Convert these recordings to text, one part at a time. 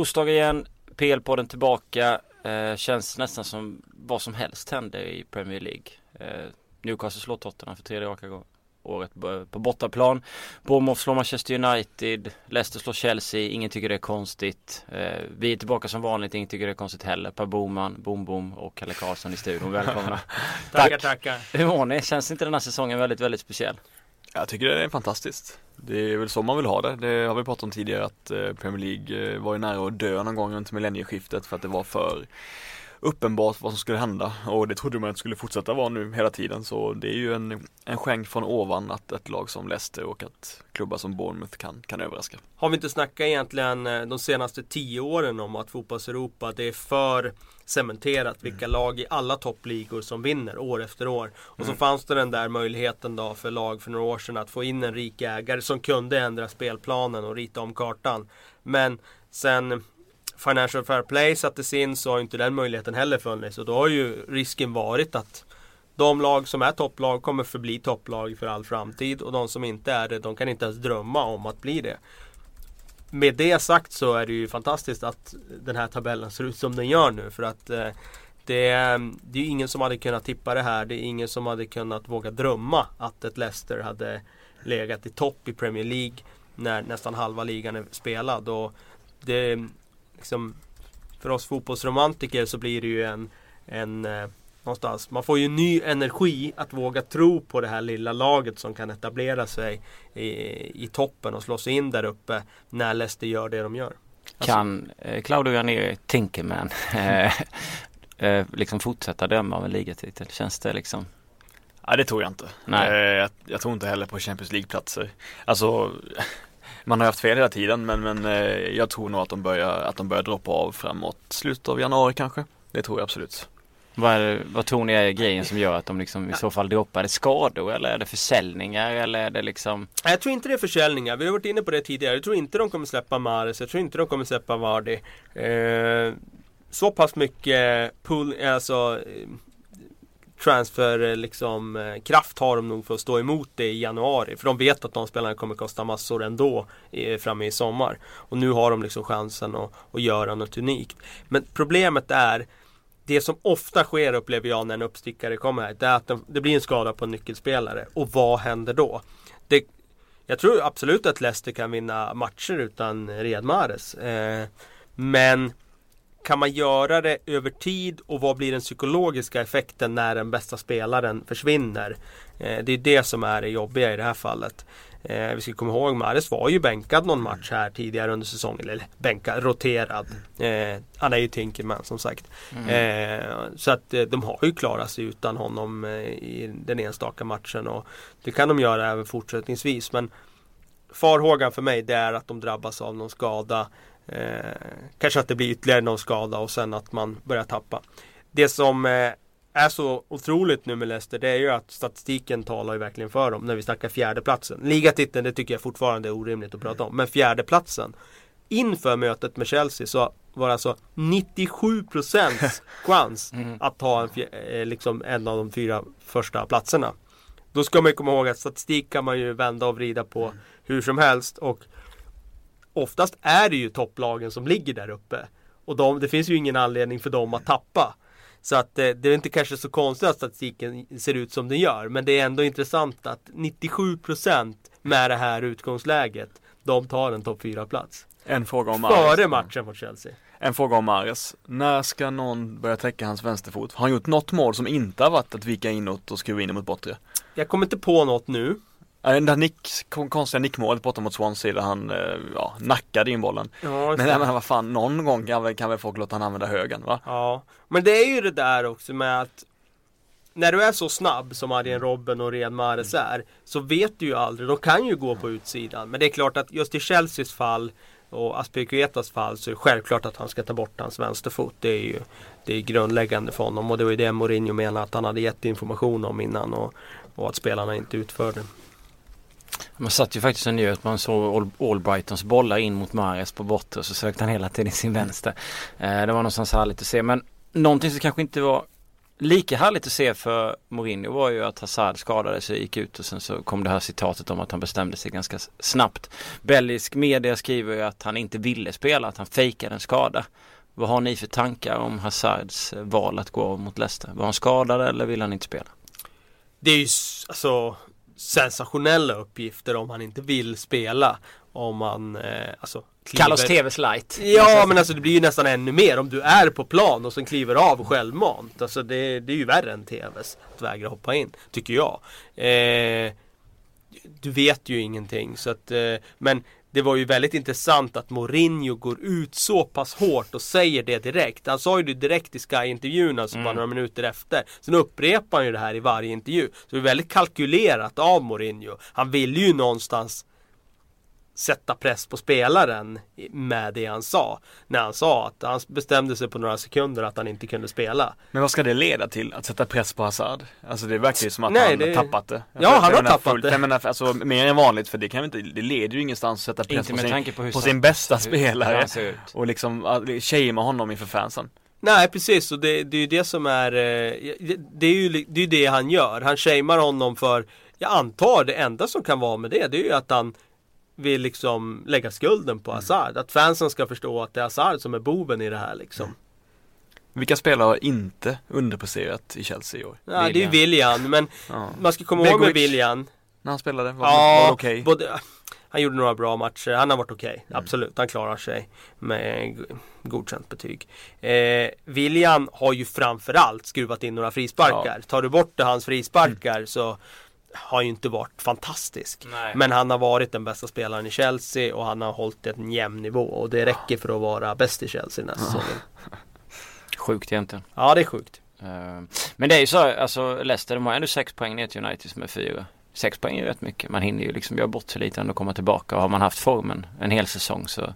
Torsdag igen, PL-podden tillbaka. Eh, känns nästan som vad som helst händer i Premier League. Eh, Newcastle slår Tottenham för tredje raka året på bortaplan. Bournemouth slår Manchester United. Leicester slår Chelsea. Ingen tycker det är konstigt. Eh, vi är tillbaka som vanligt. Ingen tycker det är konstigt heller. Per Boman, Bom Bom och Kalle Karlsson i studion. Välkomna. tackar, tackar. Hur mår ni? Känns inte den här säsongen väldigt, väldigt speciell? Jag tycker det är fantastiskt. Det är väl så man vill ha det. Det har vi pratat om tidigare att eh, Premier League eh, var ju nära att dö någon gång runt millennieskiftet för att det var för uppenbart vad som skulle hända och det trodde man att det skulle fortsätta vara nu hela tiden så det är ju en, en skänk från ovan att ett lag som Leicester och att klubbar som Bournemouth kan, kan överraska. Har vi inte snackat egentligen eh, de senaste tio åren om att fotbolls-Europa det är för cementerat vilka mm. lag i alla toppligor som vinner år efter år. Och mm. så fanns det den där möjligheten då för lag för några år sedan att få in en rik ägare som kunde ändra spelplanen och rita om kartan. Men sen Financial Fair Play sattes in så har inte den möjligheten heller funnits. Och då har ju risken varit att de lag som är topplag kommer förbli topplag för all framtid. Och de som inte är det, de kan inte ens drömma om att bli det. Med det sagt så är det ju fantastiskt att den här tabellen ser ut som den gör nu. För att eh, det, det är ingen som hade kunnat tippa det här. Det är ingen som hade kunnat våga drömma att ett Leicester hade legat i topp i Premier League när nästan halva ligan är spelad. Och det, liksom, för oss fotbollsromantiker så blir det ju en, en eh, någonstans. Man får ju ny energi att våga tro på det här lilla laget som kan etablera sig i, i toppen och slå sig in där uppe när Leicester gör det de gör. Kan eh, Claudio Ranieri, Tinkerman, eh, eh, liksom fortsätta döma av en ligatitel? Känns det liksom? Nej det tror jag inte. Nej. Eh, jag, jag, tror inte heller på Champions League-platser. Alltså man har haft fel hela tiden men, men eh, jag tror nog att de börjar, att de börjar droppa av framåt slutet av januari kanske. Det tror jag absolut. Vad, är, vad tror ni är grejen som gör att de liksom i så fall droppar? Är det skador eller är det försäljningar eller är det liksom? Jag tror inte det är försäljningar. Vi har varit inne på det tidigare. Jag tror inte de kommer släppa Mares. Jag tror inte de kommer släppa Vardy. Eh, så pass mycket pull, alltså transfer eh, liksom, eh, kraft har de nog för att stå emot det i januari. För de vet att de spelarna kommer kosta massor ändå framme i sommar. Och nu har de liksom chansen att, att göra något unikt. Men problemet är det som ofta sker upplever jag när en uppstickare kommer här. Det är att de, det blir en skada på en nyckelspelare. Och vad händer då? Det, jag tror absolut att Leicester kan vinna matcher utan Riyad Mahrez. Eh, men kan man göra det över tid och vad blir den psykologiska effekten när den bästa spelaren försvinner? Eh, det är det som är det jobbiga i det här fallet. Eh, vi ska komma ihåg Mares var ju bänkad någon match här tidigare under säsongen. Eller bänkad, roterad. Eh, han är ju Tinkerman som sagt. Mm. Eh, så att eh, de har ju klarat sig utan honom eh, i den enstaka matchen. Och det kan de göra även fortsättningsvis. Men farhågan för mig det är att de drabbas av någon skada. Eh, kanske att det blir ytterligare någon skada och sen att man börjar tappa. Det som eh, är så otroligt nu med Leicester det är ju att statistiken talar ju verkligen för dem när vi snackar fjärdeplatsen. Ligatiteln det tycker jag fortfarande är orimligt att prata om. Men fjärdeplatsen inför mötet med Chelsea så var det alltså 97% chans mm. att ta en, eh, liksom en av de fyra första platserna. Då ska man komma ihåg att statistik kan man ju vända och vrida på mm. hur som helst och oftast är det ju topplagen som ligger där uppe. Och de, det finns ju ingen anledning för dem att tappa. Så att eh, det är inte kanske så konstigt att statistiken ser ut som den gör. Men det är ändå intressant att 97% med det här utgångsläget, de tar en topp 4-plats. En fråga om. Före matchen mot Chelsea. En fråga om Mares. När ska någon börja täcka hans vänsterfot? Har han gjort något mål som inte har varit att vika inåt och skruva in mot bortre? Jag kommer inte på något nu. Det där nick, konstiga nickmålet borta mot Swansea där han eh, ja, nackade in bollen. Ja, men, men vad fan, någon gång kan väl, kan väl folk låta han använda högen va? Ja, men det är ju det där också med att när du är så snabb som Arjen Robben och Riyad Mahrez är så vet du ju aldrig, de kan ju gå på utsidan. Men det är klart att just i Chelseas fall och Aspiricuetas fall så är det självklart att han ska ta bort hans vänsterfot. Det är ju det är grundläggande för honom och det var ju det Mourinho menade att han hade gett information om innan och, och att spelarna inte utförde. Man satt ju faktiskt och njöt. Man såg Allbrightons bollar in mot Mares på bortre och så sökte han hela tiden sin vänster. Eh, det var någonstans härligt att se. Men någonting som kanske inte var lika härligt att se för Mourinho var ju att Hazard skadade sig och gick ut och sen så kom det här citatet om att han bestämde sig ganska snabbt. Belgisk media skriver ju att han inte ville spela, att han fejkade en skada. Vad har ni för tankar om Hazards eh, val att gå av mot Leicester? Var han skadad eller vill han inte spela? Det är ju alltså sensationella uppgifter om han inte vill spela. Om han eh, alltså kliver... Carlos TVs light. Ja men alltså det blir ju nästan ännu mer om du är på plan och sen kliver av självmant. Alltså det, det är ju värre än TVs att vägra hoppa in, tycker jag. Eh, du vet ju ingenting så att, eh, men det var ju väldigt intressant att Mourinho går ut så pass hårt och säger det direkt. Han sa ju det direkt i Sky-intervjun, alltså mm. bara några minuter efter. Sen upprepar han ju det här i varje intervju. Så det är väldigt kalkylerat av Mourinho. Han ville ju någonstans sätta press på spelaren med det han sa. När han sa att han bestämde sig på några sekunder att han inte kunde spela. Men vad ska det leda till? Att sätta press på Hazard? Alltså det verkar ju som att Nej, han det... har tappat det. ja, han har tappat fullt, det. Jag menar, alltså mer än vanligt för det kan inte, det leder ju ingenstans att sätta press på sin, på, på sin bästa hur, spelare. Hur och liksom shamea honom inför fansen. Nej precis och det, det är ju det som är eh, Det är ju det, är det han gör. Han shamear honom för Jag antar det enda som kan vara med det Det är ju att han vill liksom lägga skulden på mm. Hazard. Att fansen ska förstå att det är Hazard som är boven i det här liksom. Mm. Vilka spelare har inte underpresterat i Chelsea i år? Ja, det är ju William, men ja. man ska komma ihåg med William. När han spelade, var, ja, var okej? Okay? han gjorde några bra matcher, han har varit okej. Okay. Mm. Absolut, han klarar sig med godkänt betyg. Eh, William har ju framförallt skruvat in några frisparkar. Ja. Tar du bort hans frisparkar mm. så har ju inte varit fantastisk. Nej. Men han har varit den bästa spelaren i Chelsea och han har hållit en jämn nivå och det räcker för att vara bäst i Chelsea nästa säsong. Sjukt egentligen. Ja det är sjukt. Uh, men det är ju så, alltså Leicester de har ändå sex poäng ner till United som är fyra. Sex poäng är ju rätt mycket. Man hinner ju liksom göra bort sig lite och komma tillbaka. Och har man haft formen en hel säsong så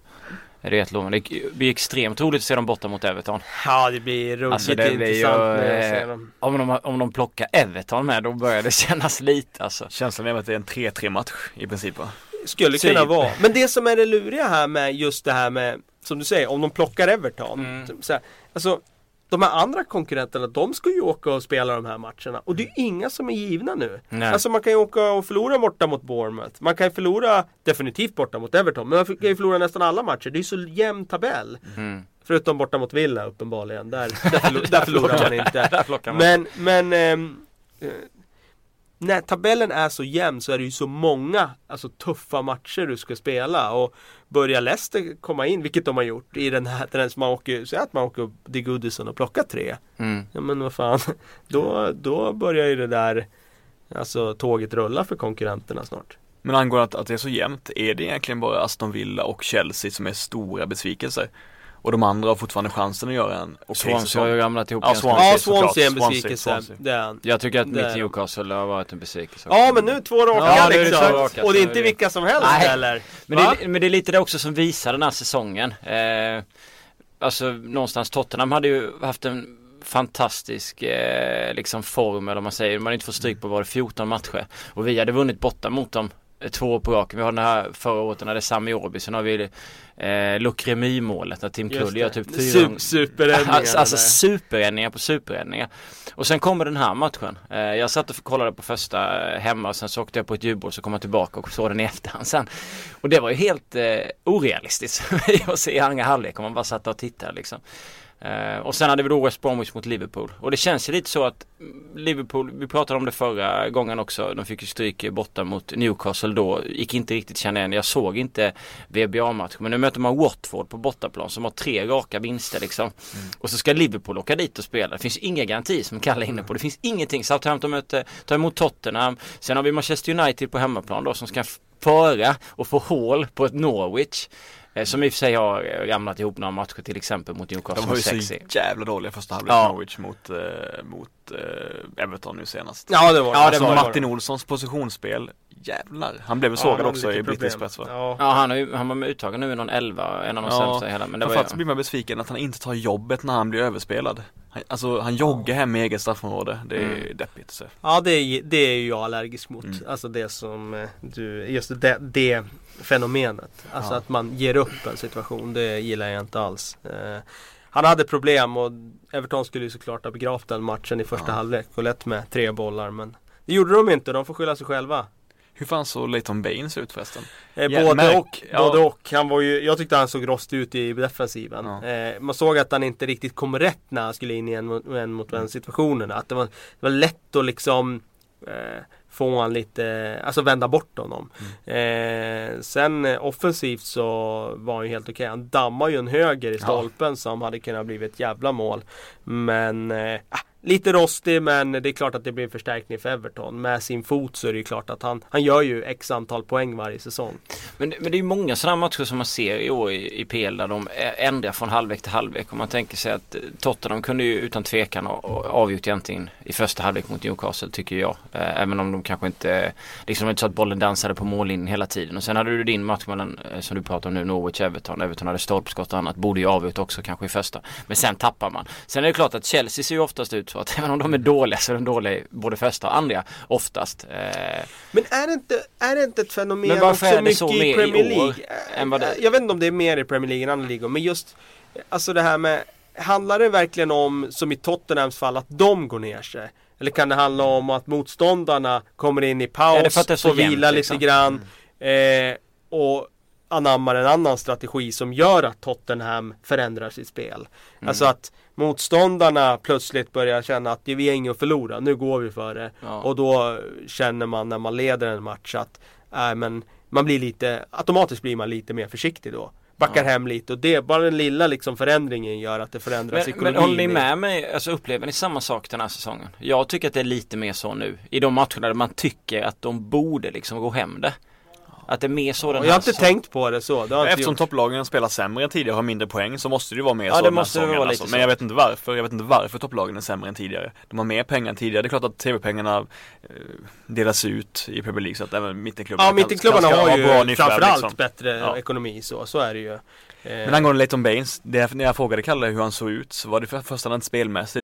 är det blir extremt roligt att se dem borta mot Everton. Ja det blir roligt alltså, det blir intressant ju, eh, om, de, om de plockar Everton med då börjar det kännas lite alltså. Känslan är att det är en 3-3 match i princip va? Skulle kunna typ. vara. Men det som är det luriga här med just det här med Som du säger, om de plockar Everton. Mm. Så här, alltså de här andra konkurrenterna, de ska ju åka och spela de här matcherna. Och det är inga som är givna nu. Nej. Alltså man kan ju åka och förlora borta mot Bournemouth. Man kan ju förlora definitivt borta mot Everton. Men man kan ju förlora nästan alla matcher. Det är ju så jämn tabell. Mm. Förutom borta mot Villa uppenbarligen. Där, där, förlor, där förlorar man inte. men, men ehm, eh, när tabellen är så jämn så är det ju så många alltså, tuffa matcher du ska spela. Och börjar Leicester komma in, vilket de har gjort i den här trenden, man åker, säg att man åker till Goodison och plockar tre. Mm. Ja men vad fan, då, då börjar ju det där Alltså tåget rulla för konkurrenterna snart. Men angående att, att det är så jämnt, är det egentligen bara Aston Villa och Chelsea som är stora besvikelser? Och de andra har fortfarande chansen att göra en okej okay Swansea har ju ramlat ihop Ja, Swansea, ja, Swansea är en besvikelse. Det Jag tycker att mitt Newcastle har varit en besvikelse. Ja, men nu två raka ja, liksom. Och det är inte vilka som helst Nej. heller. Men det, men det, är lite det också som visar den här säsongen. Eh, alltså någonstans Tottenham hade ju haft en fantastisk eh, liksom form eller vad man säger. Man inte får stryk på var det 14 matcher. Och vi hade vunnit borta mot dem två på raken. Vi har den här förra året när det är Sami Åby. Sen har vi eh, Lukremi målet när Tim Kull gör typ fyra Superräddningar Alltså, alltså superräddningar på superräddningar. Och sen kommer den här matchen. Eh, Jag satt och kollade på första eh, hemma och sen så åkte jag på ett julbord så kom jag tillbaka och såg den i efterhand sen. Och det var ju helt eh, orealistiskt att se andra halvlek om man bara satt och tittade liksom Uh, och sen hade vi då West Bromwich mot Liverpool. Och det känns ju lite så att Liverpool, vi pratade om det förra gången också, de fick ju stryk borta mot Newcastle då. Gick inte riktigt känna igen, jag såg inte VBA-matchen. Men nu möter man Watford på bortaplan som har tre raka vinster liksom. Mm. Och så ska Liverpool åka dit och spela. Det finns inga garantier som Kalle är inne på. Det finns ingenting. Southampton möter, tar emot Tottenham. Sen har vi Manchester United på hemmaplan då som ska föra och få hål på ett Norwich. Eh, som i och för sig har ramlat ihop några matcher till exempel mot Newcastle. De var ju så jävla dåliga första halvlek ja. Norwich mot, eh, mot eh, Everton nu senast. Ja det var det. Ja, alltså, det var Martin Olssons positionsspel Jävlar, han blev väl sågad ja, också i brittisk press va? Ja, ja han, är, han var med uttagen nu i någon 11, en av de ja, sämsta i hela men det var ju... blir man besviken att han inte tar jobbet när han blir överspelad han, Alltså han joggar hem i eget straffområde, det är mm. deppigt så. Ja det är, det är ju jag allergisk mot, mm. alltså det som eh, du, just det, det fenomenet Alltså ja. att man ger upp en situation, det gillar jag inte alls eh, han hade problem och Everton skulle ju såklart ha begravt den matchen i första Ja. halvlek och lett med tre bollar men det gjorde de inte, de får skylla sig själva. Hur fan såg Leighton Baines ut förresten? Eh, Ja, både märk- och, ja. både och. Han var ju, jag tyckte han såg rostig ut i defensiven. Ja. Eh, man såg att han inte riktigt kom rätt när han skulle in i en mot en, mot en situationerna. Att det var, det var lätt att liksom eh, få han lite, alltså vända bort honom. Eh, sen eh, offensivt så var han ju helt okej. Han dammar ju en höger i Ja. stolpen som hade kunnat bli ett jävla mål. Men eh, ah, Lite rostig men det är klart att det blir en förstärkning för Everton. Med sin fot så är det ju klart att han, han gör ju x antal poäng varje säsong. Men, det- men det är ju många sådana matcher som man ser i år i, i PL där de ändrar från halvlek till halvlek. Om man tänker sig att Tottenham kunde ju utan tvekan ha avgjort egentligen i första halvlek mot Newcastle tycker jag. Eh, även om de kanske inte, liksom det var inte så att bollen dansade på mållinjen hela tiden. Och sen hade du din match mellan, eh, som du pratar om nu, Norwich-Everton. Everton hade stolpskott och annat, borde ju avgjort också kanske i första. Men sen tappar man. Sen är det klart att Chelsea ser ju oftast ut så att även om de är dåliga så är de dåliga i både första och andra oftast. Eh, Men är det inte, är det inte ett fenomen Men varför också är det mycket så i mer i Premier League? än vad det- Jag vet inte om det är mer i Premier League än andra ligor men just Alltså det här med Handlar det verkligen om, som i Tottenhams fall, att de går ner sig? Eller kan det handla om att motståndarna kommer in i Ja, paus, så får vila jämnt, lite liksom. grann eh, och anammar en annan strategi som gör att Tottenham förändrar sitt spel. Mm. Alltså att motståndarna plötsligt börjar känna att vi har inget att förlora, nu går vi för det. ja. Och då känner man när man leder en match att äh, men man blir lite, automatiskt blir man lite mer försiktig då. Backar Ja. hem lite och det, bara den lilla liksom förändringen gör att det förändrar Men, psykologin. men håller ni med mig, alltså upplever ni samma sak den här säsongen? Jag tycker att det är lite mer så nu. I de matcherna där man tycker att de borde liksom gå hem det. Att det är mer så den här jag har inte säsongen. tänkt på det så. Det har Eftersom gjort. topplagen spelar sämre än tidigare och har mindre poäng så måste det ju vara mer Ja, så det den här måste det vara alltså. lite Men jag vet inte varför. Jag vet inte varför topplagen är sämre än tidigare. De har mer pengar än tidigare. Det är klart att tv-pengarna eh, delas ut i Premier League så att även mittenklubbarna Ja, mittenklubbarna har ha ju bra nyförvärv, framförallt liksom. bättre Ja. ekonomi så, så är det ju. Eh, Men angående Leighton Baines, det, när jag frågade Kalle hur han såg ut så var det för första inte spelmässigt.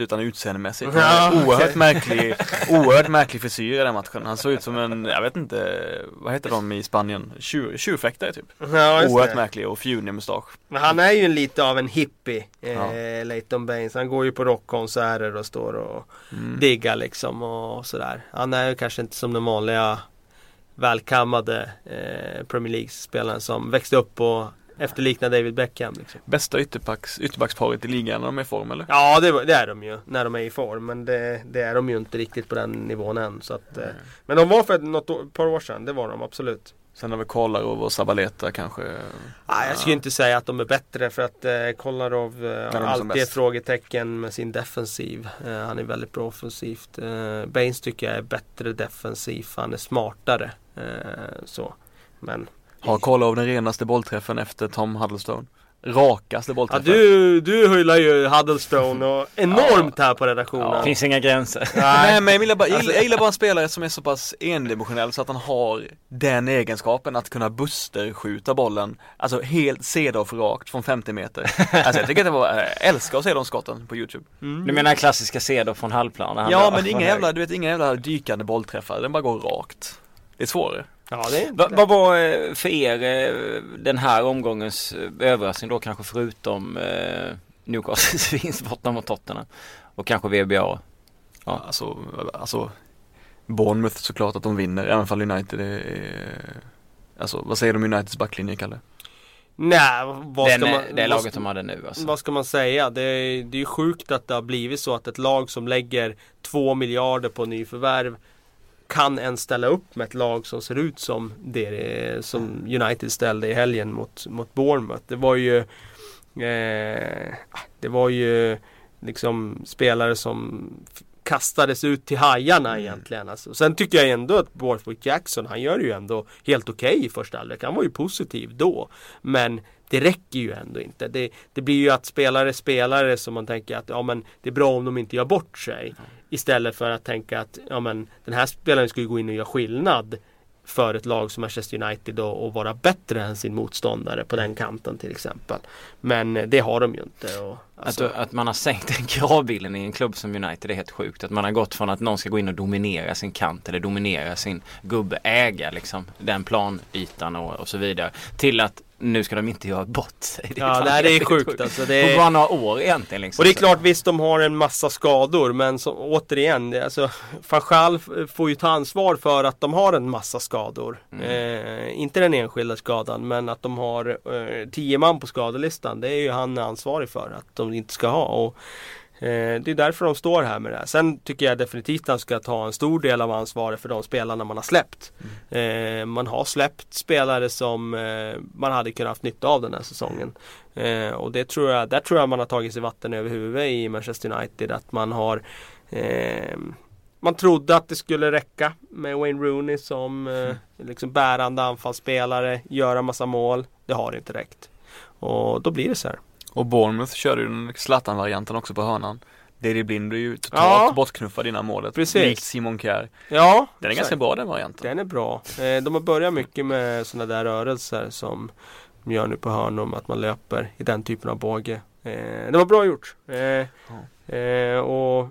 utan utseendemässigt. Ja, okej. Oerhört märklig, oerhört märklig frisyr i den matchen. Han såg ut som en, jag vet inte, vad heter de i Spanien? Tjur, tjurfäktare typ. ja, Oerhört det. märklig och fjunig mustasch. Men han är ju lite av en hippie, eh, Ja. Leighton Baines. Han går ju på rockkonserter och står och Mm. diggar liksom och sådär. Han är ju kanske inte som den vanliga välkammade eh, Premier League-spelaren som växte upp och efterliknar David Beckham. Liksom. Bästa ytterbacks, ytterbacksparet i ligan när de är i form eller? Ja det, det är de ju när de är i form men det, det är de ju inte riktigt på den nivån än. Så att, eh, men de var för något år, par år sedan, det var de absolut. Sen har vi Kolarov och Sabaleta kanske. Ah, jag skulle inte säga att de är bättre för att eh, Kolarov eh, är har alltid ett frågetecken med sin defensiv. Eh, han är väldigt bra offensivt. Eh, Baines tycker jag är bättre defensivt. Han är smartare. Eh, så. Men Har Kolarov den renaste bollträffen efter Tom Huddlestone? Rakaste ja, bollträffen? du, du hyllar ju Huddlestone och enormt här på redaktionen. Ja. Finns inga gränser. Nej men jag gillar, bara, jag, Alltså- gillar, jag gillar bara en spelare som är så pass endimensionell så att han har den egenskapen att kunna busterskjuta bollen Alltså helt Cedorf rakt från 50 meter Alltså jag tycker att det var, jag älskar att se de skotten på Youtube Mm. Du menar klassiska Cedo från halvplan? Ja men inga jävla, du vet inga jävla dykande bollträffar, den bara går rakt Det är svårare Ja, det är Va- Vad var eh, för er eh, den här omgångens eh, överraskning då kanske förutom eh, Newcastles vinst borta mot Tottenham och kanske VBA? Ja. Alltså, alltså Bournemouth såklart att de vinner, även fall United är Alltså vad säger du om Uniteds backlinje Kalle? Nej, vad ska man... det laget de hade nu alltså. Vad ska man säga? Det är, det är ju sjukt att det har blivit så att ett lag som lägger två miljarder på nyförvärv kan ens ställa upp med ett lag som ser ut som det som United ställde i helgen mot, mot Bournemouth. Det var ju eh, Det var ju liksom spelare som kastades ut till hajarna mm. egentligen. Alltså. Sen tycker jag ändå att Borthwick Jackson, han gör ju ändå helt okej okay i första halvlek. Han var ju positiv då. Men det räcker ju ändå inte. Det, det blir ju att spelare spelare som man tänker att ja men det är bra om de inte gör bort sig. Istället för att tänka att ja men den här spelaren ska ju gå in och göra skillnad för ett lag som Manchester United och, och vara bättre än sin motståndare på den kanten till exempel. Men eh, det har de ju inte. Och, alltså... att, att, man har sänkt den kravbilden i en klubb som United är helt sjukt. Att man har gått från att någon ska gå in och dominera sin kant eller dominera sin gubbe, äga liksom den planytan och, och så vidare. Till att nu ska de inte göra bort sig. Det ja, nej, det är sjukt, sjukt. alltså. Det är... På bara några år egentligen. Liksom. Och det är klart, visst de har en massa skador men så, återigen, det, alltså Fanchal får ju ta ansvar för att de har en massa skador. Mm. Eh, inte den enskilda skadan men att de har eh, tio man på skadelistan. Det är ju han ansvarig för att de inte ska ha. Och, Eh, det är därför de står här med det här. Sen tycker jag definitivt att han ska ta en stor del av ansvaret för de spelarna man har släppt. Mm. Eh, man har släppt spelare som eh, man hade kunnat haft nytta av den här säsongen. och det tror jag, där tror jag man har tagit sig vatten över huvudet i Manchester United. Att man har man trodde att det skulle räcka med Wayne Rooney som mm. liksom bärande anfallsspelare, göra massa mål. Det har inte räckt. Och då blir det så här. Och Bournemouth körde ju den Zlatan-varianten också på hörnan. Daily Blind är ju totalt ja. bortknuffad innan målet. Precis. Likt Simon Kjær. Ja. Den är ganska bra den varianten. Den är bra. Eh, de har börjat mycket med sådana där rörelser som de gör nu på hörnor. Att man löper i den typen av båge. Eh, det var bra gjort. Eh, ja. och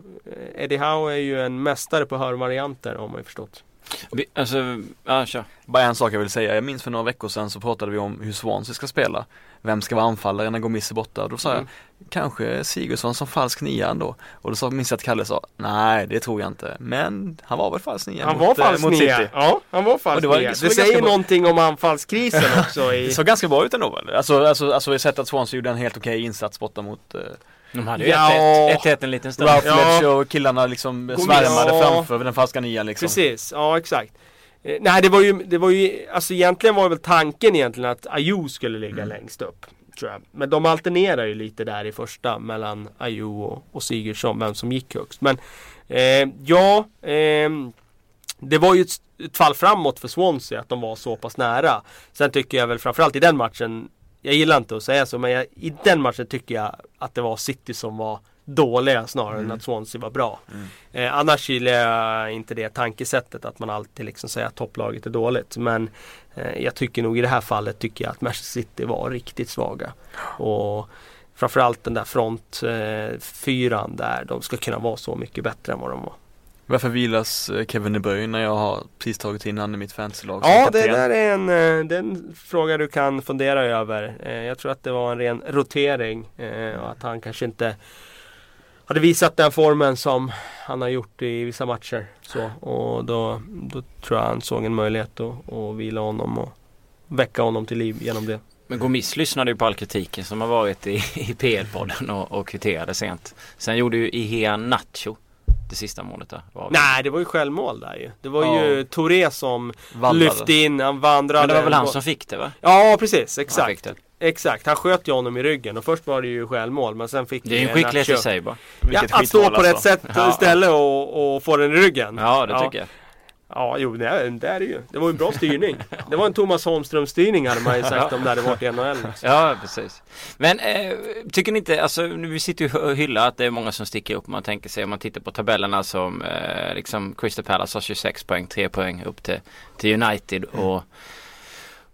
Eddie Howe är ju en mästare på hörvarianter har man ju förstått. Vi, alltså, ja kör. Bara en sak jag vill säga. Jag minns för några veckor sedan så pratade vi om hur Swansea ska spela. Vem ska vara anfallare när Gomis är borta? Och då sa mm. jag, kanske Sigurdsson som falsk nia ändå. Och då sa, minns jag att Kalle sa, nej det tror jag inte. Men han var väl falsk nia Han mot, var falsk mot nia, City. ja han var falsk det var, nia. Det, det säger någonting om anfallskrisen också. I... det såg ganska bra ut ändå väl? Alltså, alltså, alltså jag sett att Swansea gjorde en helt okej insats borta mot eh, de hade ju 1-1 ja. en liten stund. Ralph ja. och killarna liksom svärmade ja. framför den falska nian liksom. Precis, ja exakt. Eh, nej det var ju, det var ju, alltså egentligen var väl tanken egentligen att Ayo skulle ligga mm. längst upp. Tror jag. Men de alternerar ju lite där i första mellan Ayo och, och Sigurdsson, vem som gick högst. Men eh, ja, eh, det var ju ett, ett fall framåt för Swansea att de var så pass nära. Sen tycker jag väl framförallt i den matchen jag gillar inte att säga så men jag, i den matchen tycker jag att det var City som var dåliga snarare mm. än att Swansea var bra. Mm. Eh, annars gillar jag inte det tankesättet att man alltid liksom säger att topplaget är dåligt. Men eh, jag tycker nog i det här fallet tycker jag att Manchester City var riktigt svaga. Och framförallt den där frontfyran eh, där, de ska kunna vara så mycket bättre än vad de var. Varför vilas eh, Kevin De Bruyne när jag har precis tagit in han i mitt fantasylag Ja, det där är en, eh, det är en fråga du kan fundera över. Eh, jag tror att det var en ren rotering och att han kanske inte hade visat den formen som han har gjort i vissa matcher. Så, och då, då tror jag han såg en möjlighet att, att vila honom och väcka honom till liv genom det. Men Gomis lyssnade ju på all kritiken som har varit i, i PL-podden och, och kvitterade sent. Sen gjorde ju Ihea Nacho det sista målet där? Var Nej, det var ju självmål där ju. Det var ja. ju Touré som Vandrade. lyfte in, han vandrade. Men det var väl han som fick det va? Ja, precis. Exakt. Han Exakt, han sköt ju honom i ryggen och först var det ju självmål men sen fick Det är ju en skicklighet i sig bara. Ja, att stå på alltså. rätt sätt ja. istället och, och, få den i ryggen. Ja, det ja. tycker jag. Ja, jo det är, det är det ju. Det var ju en bra styrning. Det var en Thomas Holmström styrning hade man ju sagt om det hade varit i NHL. Liksom. Ja, precis. Men eh, tycker ni inte, alltså vi sitter ju och hyllar att det är många som sticker upp. Man tänker sig om man tittar på tabellerna som eh, liksom Crystal Palace har 26 poäng, 3 poäng upp till, till United och mm.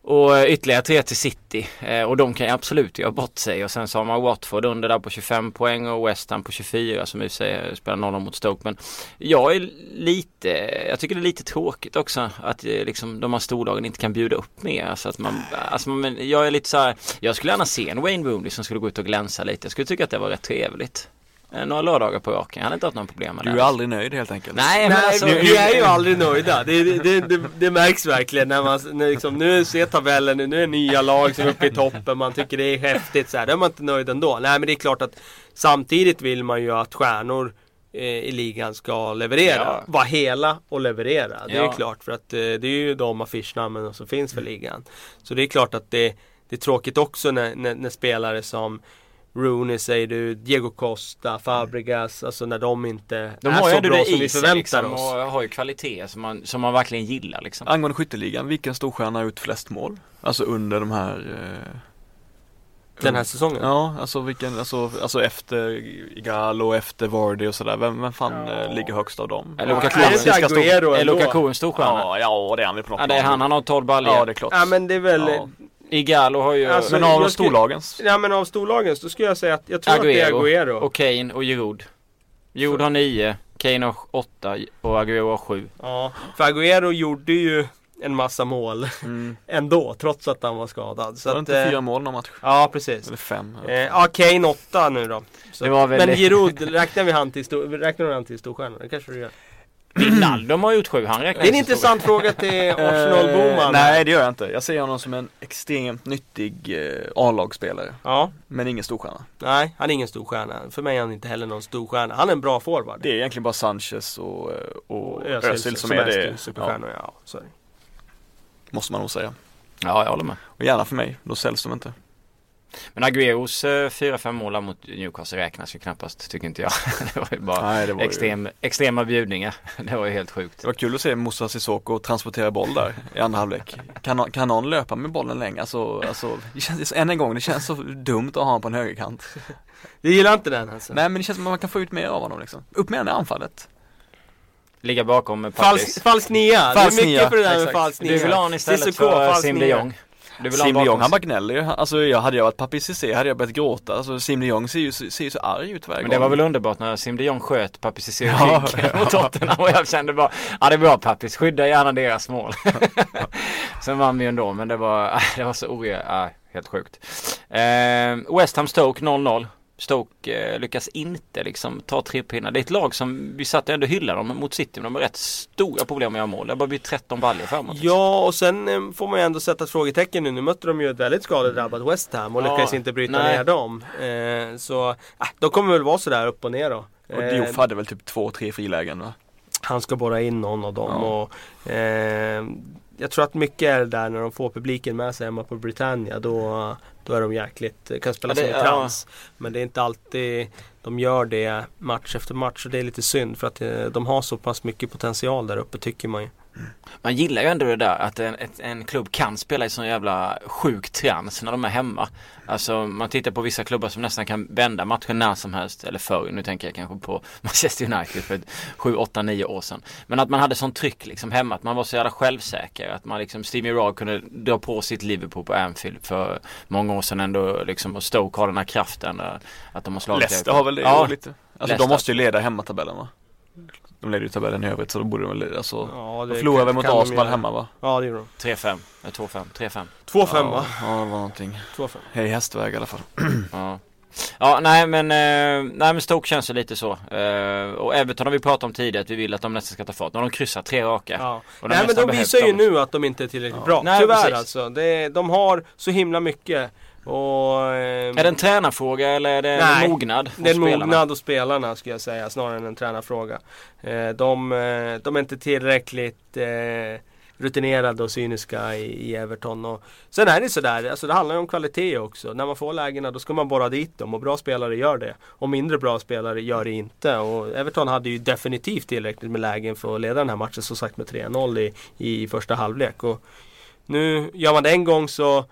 Och eh, ytterligare tre till City. Eh, och de kan ju absolut göra bort sig. Och sen så har man Watford under där på 25 poäng och West Ham på 24 som i sig eh, spelar 0 mot Stoke. Men jag är lite, jag tycker det är lite tråkigt också att eh, liksom de här storlagen inte kan bjuda upp mer. Alltså att man, alltså man, jag är lite så här, jag skulle gärna se en Wayne Rooney som skulle gå ut och glänsa lite. Jag skulle tycka att det var rätt trevligt. Eh, några lördagar på raken. Jag hade inte haft några problem med det. Du är aldrig nöjd helt enkelt. Nej, men alltså, vi är ju aldrig nöjda. Det, det, det, det, märks verkligen när man när liksom, nu ser tabellen, nu är det nya lag som är uppe i toppen. Man tycker det är häftigt så här. Då är man inte nöjd ändå. Nej, men det är klart att samtidigt vill man ju att stjärnor eh, i ligan ska leverera. Ja. Vara hela och leverera. Det är ja. klart för att eh, det är ju de affischnamnen som finns för ligan. Så det är klart att det, det är tråkigt också när, när, när spelare som Rooney säger du, Diego Costa, Fabregas, alltså när de inte De är så bra som vi förväntar liksom, oss. och har ju kvaliteter som man, som man verkligen gillar liksom. Angående skytteligan, vilken storstjärna har gjort flest mål? Alltså under de här eh, Den här säsongen. Ja, alltså vilken, alltså, alltså efter Igalo, efter Vardy och sådär. Vem, vem fan Ja. eh, ligger högst av dem? Eller Ja, Lukaku. är stor-? Lukaku en storstjärna? Ja, ja det är han väl på något Ja det är han, han har 12 baljor. Ja det är klart. Ja men det är väl Ja. Igalo har ju Alltså, Men av storlagens? Ja men av storlagens, då skulle jag säga att jag tror att det är Agüero. och Kane och Giroud. Giroud har 9, Kane har 8 och Agüero har 7. Ja, för Agüero gjorde ju en massa mål Mm. ändå, trots att han var skadad. Så Var det att, inte eh, fyra mål någon match? Ja, precis. Eller fem? Eh, ja, Kane 8 nu då. Så, Det var väl- Men Giroud, räknar vi han till, stor, räknar han till storstjärna? Det kanske du gör. Wijnaldum har gjort 7, han räknas Det är en som intressant fråga till Arsenal-boman. Eh, nej det gör jag inte. Jag ser honom som en extremt nyttig eh, A-lagsspelare. Ja, Men ingen storstjärna. nej, han är ingen storstjärna. För mig är han inte heller någon storstjärna. Han är en bra forward. Det är egentligen bara Sanchez och, eh, och Özil Özil som, är det. Ja, superstjärnor, ja. är det. måste man nog säga. Ja, jag håller med. Och gärna för mig, då säljs de inte. Men Agüeros eh, 4-5 mål mot Newcastle räknas ju knappast, tycker inte jag. det var ju bara Nej, var ju- extrem, extrema bjudningar. det var ju helt sjukt. Det var kul att se Moussa Sissoko transportera boll där i andra halvlek. Kan, kan någon löpa med bollen länge? Alltså, alltså, det känns, än en gång, det känns så dumt att ha honom på en högerkant. Du gillar inte den alltså? Nej men det känns som att man kan få ut mer av honom liksom. Upp med honom i anfallet. Ligga bakom med Pappis. Falsk, falsk nia. Falsk det är mycket nia, för det där med exakt. falsk nia. Du vill ha honom istället Cissoko, för Sim de nia. Jong. Sim de Jong, han bara gnäller ju. Alltså jag hade jag varit Papi Cissé hade jag börjat gråta. Alltså Sim de Jong ser ju, ser ju så arg ut varje Men gång. det var väl underbart när Sim de Jong sköt Pappis i sin Ja, mot Tottenham och jag kände bara Ja det är bra Pappis, skydda gärna deras mål. Sen vann vi ju ändå men det var, det var så ore, äh, helt sjukt. Eh, West Ham Stoke 0-0. Stoke eh, lyckas inte liksom ta tre pinnar. Det är ett lag som vi satt ändå hylla dem mot City men de har rätt stora problem med att göra mål. Det har bara blivit 13 baljor framåt. Ja, och sen eh, får man ju ändå sätta ett frågetecken nu. Nu mötte de ju ett väldigt skadedrabbat West Ham och Ja, lyckades inte bryta nej. ner dem. Eh, så, äh, de kommer väl vara sådär upp och ner då. Och Eh, Diouf hade väl typ två, tre frilägen va? han ska borra in någon av dem. Ja. Och, eh, jag tror att mycket är där när de får publiken med sig hemma på Britannia. Då, då är de jäkligt, kan spela Ja, som ja. trans. Men det är inte alltid de gör det match efter match. Och det är lite synd för att eh, de har så pass mycket potential där uppe tycker man ju. Man gillar ju ändå det där att en, ett, en klubb kan spela i sån jävla sjuk trans när de är hemma. Alltså man tittar på vissa klubbar som nästan kan vända matchen när som helst. Eller förr, nu tänker jag kanske på Manchester United för 7, 8, 9 år sedan. Men att man hade sån tryck liksom hemma, att man var så jävla självsäker. Att man liksom, Steve Gerrard kunde dra på sitt Liverpool på Anfield för många år sedan ändå liksom. Och Stoke har den här kraften. eh, Att de har slagit Leicester har väl det Ja, lite. Alltså Leicester. de måste ju leda hemmatabellen va? De leder ju tabellen i övrigt så då borde de väl, alltså Ja, De förlorade väl mot Arsenal hemma va? Ja det gjorde de. 3-5, eh, 2-5, 3-5. 2-5 ja, va? Ja, det var någonting. 2-5. Hej hästväg i alla fall. Ja. Ja, nej men, eh, nej men Stoke känns ju lite så. Eh, och Everton har vi pratat om tidigare att vi vill att de nästan ska ta fart. Nu har de kryssat tre raka. Ja. Nej men de visar ju dem. nu att de inte är tillräckligt bra. Nej, Tyvärr precis. alltså. Det, de har så himla mycket. Och, ehm, Är det en tränarfråga eller är det Nej, en mognad? det är en spelarna? mognad hos spelarna skulle jag säga snarare än en tränarfråga. Eh, de, eh, de är inte tillräckligt eh, rutinerade och cyniska i, i Everton. Och sen är det sådär, alltså det handlar ju om kvalitet också. När man får lägena då ska man borra dit dem och bra spelare gör det. Och mindre bra spelare gör det inte. Och Everton hade ju definitivt tillräckligt med lägen för att leda den här matchen som sagt med 3-0 i, i första halvlek. Och nu gör man det en gång så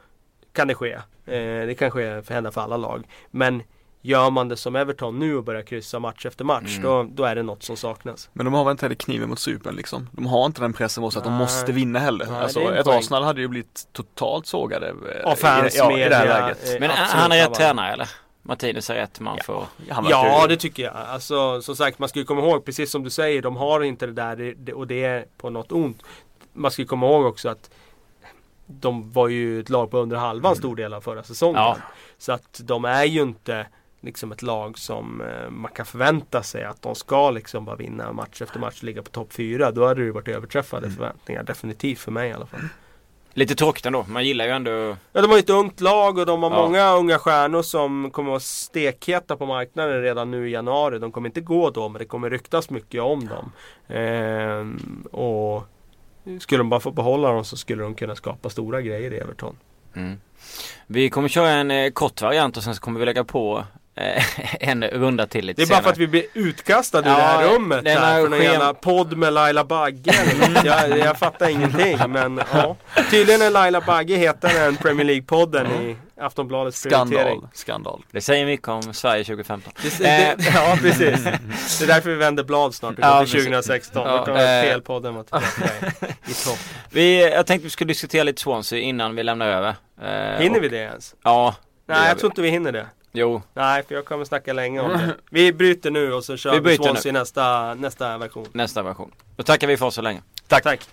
kan det ske. Eh, det kan ske för hända för alla lag. Men gör man det som Everton nu och börjar kryssa match efter match Mm. då, då är det något som saknas. Men de har väl inte heller kniven mot supen liksom. De har inte den pressen på sig att de måste vinna heller. Nej, alltså är ett poäng. Arsenal hade ju blivit totalt sågade. eh, Av fans, i, ja, media, i det här läget. eh, Men absolut han är rätt tränare eller? Martinez är rätt man Ja. för... Ja det tycker jag. Alltså som sagt man ska ju komma ihåg precis som du säger de har inte det där och det är på något ont. Man ska ju komma ihåg också att de var ju ett lag på under halvan stor del av förra säsongen. Ja. Så att de är ju inte liksom ett lag som eh, man kan förvänta sig att de ska liksom bara vinna match efter match och ligga på topp 4. Då hade det ju varit överträffade Mm. förväntningar. Definitivt för mig i alla fall. Lite tråkigt ändå. Man gillar ju ändå... Ja, de har ju ett ungt lag och de har Ja. många unga stjärnor som kommer att vara stekheta på marknaden redan nu i januari. De kommer inte gå då, men det kommer ryktas mycket om dem. Ehm, och skulle de bara få behålla dem så skulle de kunna skapa stora grejer i Everton. Mm. Vi kommer köra en eh, kort variant och sen så kommer vi lägga på en runda till lite Det är bara senare. för att vi blir utkastade ur det Ja, här rummet den här någon sken- jävla podd med Laila Bagge jag, jag fattar ingenting men ja. Tydligen är Laila Bagge hetare än Premier League-podden i Aftonbladets prioritering. Skandal, skandal. Det säger mycket om Sverige 2015. Det, det, ja precis. Det är därför vi vänder blad snart. Vi Ja, går till precis. 2016. Ja, Då kommer eh, felpodden vara tillbaka i, i topp. Vi, jag tänkte vi skulle diskutera lite Swansea innan vi lämnar över. Eh, Hinner och- vi det ens? Ja, det Nej jag tror inte vi hinner det. Jo, Nej för jag kommer snacka länge om det. Vi bryter nu och så kör Vi vi, Swansea nästa, nästa version. nästa version. Då tackar vi för oss så länge. Tack. Tack.